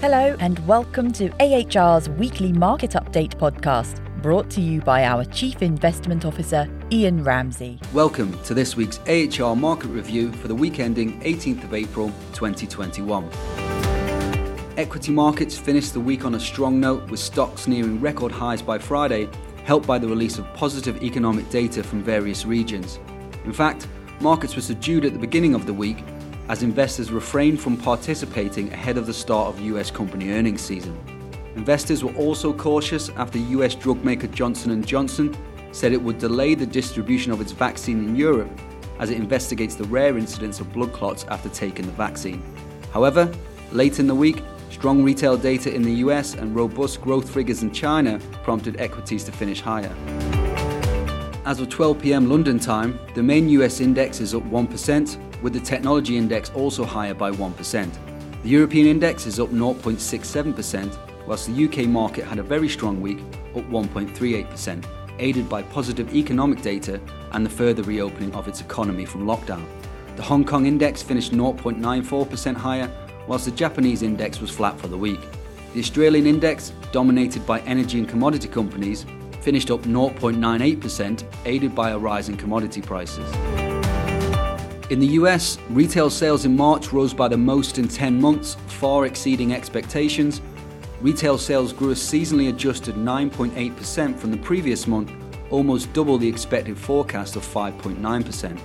Hello, and welcome to AHR's weekly market update podcast, brought to you by our Chief Investment Officer, Ian Ramsey. Welcome to this week's AHR market review for the week ending 18th of April 2021. Equity markets finished the week on a strong note with stocks nearing record highs by Friday, helped by the release of positive economic data from various regions. In fact, markets were subdued at the beginning of the week as investors refrained from participating ahead of the start of US company earnings season. Investors were also cautious after US drug maker Johnson & Johnson said it would delay the distribution of its vaccine in Europe as it investigates the rare incidence of blood clots after taking the vaccine. However, late in the week, strong retail data in the US and robust growth figures in China prompted equities to finish higher. As of 12 pm London time, the main US index is up 1%, with the technology index also higher by 1%. The European index is up 0.67%, whilst the UK market had a very strong week, up 1.38%, aided by positive economic data and the further reopening of its economy from lockdown. The Hong Kong index finished 0.94% higher, whilst the Japanese index was flat for the week. The Australian index, dominated by energy and commodity companies, finished up 0.98%, aided by a rise in commodity prices. In the US, retail sales in March rose by the most in 10 months, far exceeding expectations. Retail sales grew a seasonally adjusted 9.8% from the previous month, almost double the expected forecast of 5.9%.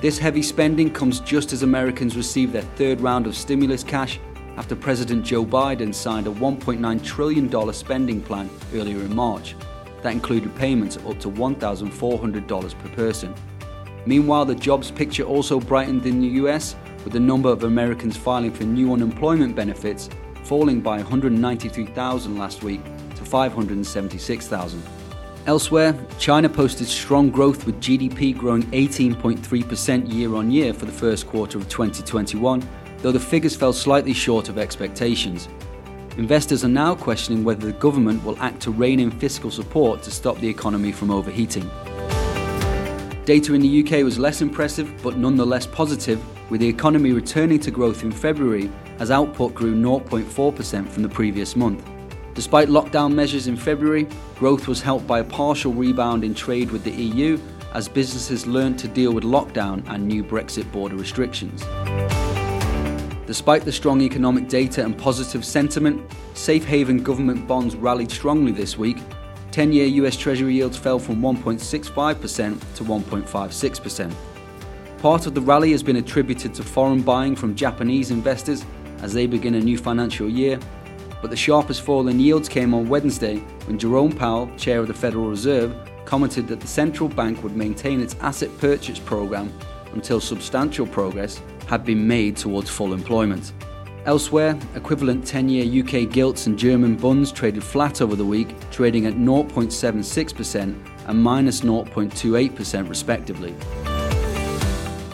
This heavy spending comes just as Americans receive their third round of stimulus cash after President Joe Biden signed a $1.9 trillion spending plan earlier in March. That included payments up to $1,400 per person. Meanwhile, the jobs picture also brightened in the US, with the number of Americans filing for new unemployment benefits falling by 193,000 last week to 576,000. Elsewhere, China posted strong growth with GDP growing 18.3% year on year for the first quarter of 2021, though the figures fell slightly short of expectations. Investors are now questioning whether the government will act to rein in fiscal support to stop the economy from overheating. Data in the UK was less impressive but nonetheless positive, with the economy returning to growth in February as output grew 0.4% from the previous month. Despite lockdown measures in February, growth was helped by a partial rebound in trade with the EU as businesses learned to deal with lockdown and new Brexit border restrictions. Despite the strong economic data and positive sentiment, safe haven government bonds rallied strongly this week 10 year US Treasury yields fell from 1.65% to 1.56%. Part of the rally has been attributed to foreign buying from Japanese investors as they begin a new financial year, but the sharpest fall in yields came on Wednesday when Jerome Powell, chair of the Federal Reserve, commented that the central bank would maintain its asset purchase program until substantial progress had been made towards full employment. Elsewhere, equivalent 10 year UK gilts and German bunds traded flat over the week, trading at 0.76% and minus 0.28% respectively.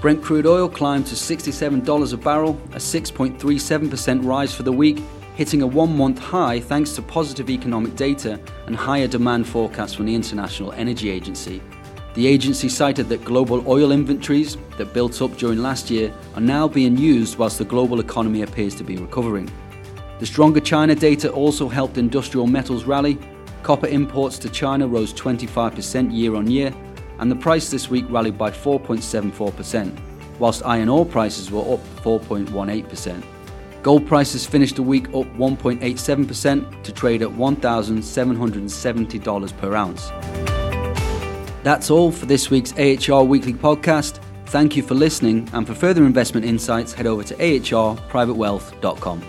Brent crude oil climbed to $67 a barrel, a 6.37% rise for the week, hitting a one month high thanks to positive economic data and higher demand forecasts from the International Energy Agency. The agency cited that global oil inventories that built up during last year are now being used whilst the global economy appears to be recovering. The stronger China data also helped industrial metals rally. Copper imports to China rose 25% year on year, and the price this week rallied by 4.74%, whilst iron ore prices were up 4.18%. Gold prices finished the week up 1.87% to trade at $1,770 per ounce. That's all for this week's AHR Weekly Podcast. Thank you for listening, and for further investment insights, head over to ahrprivatewealth.com.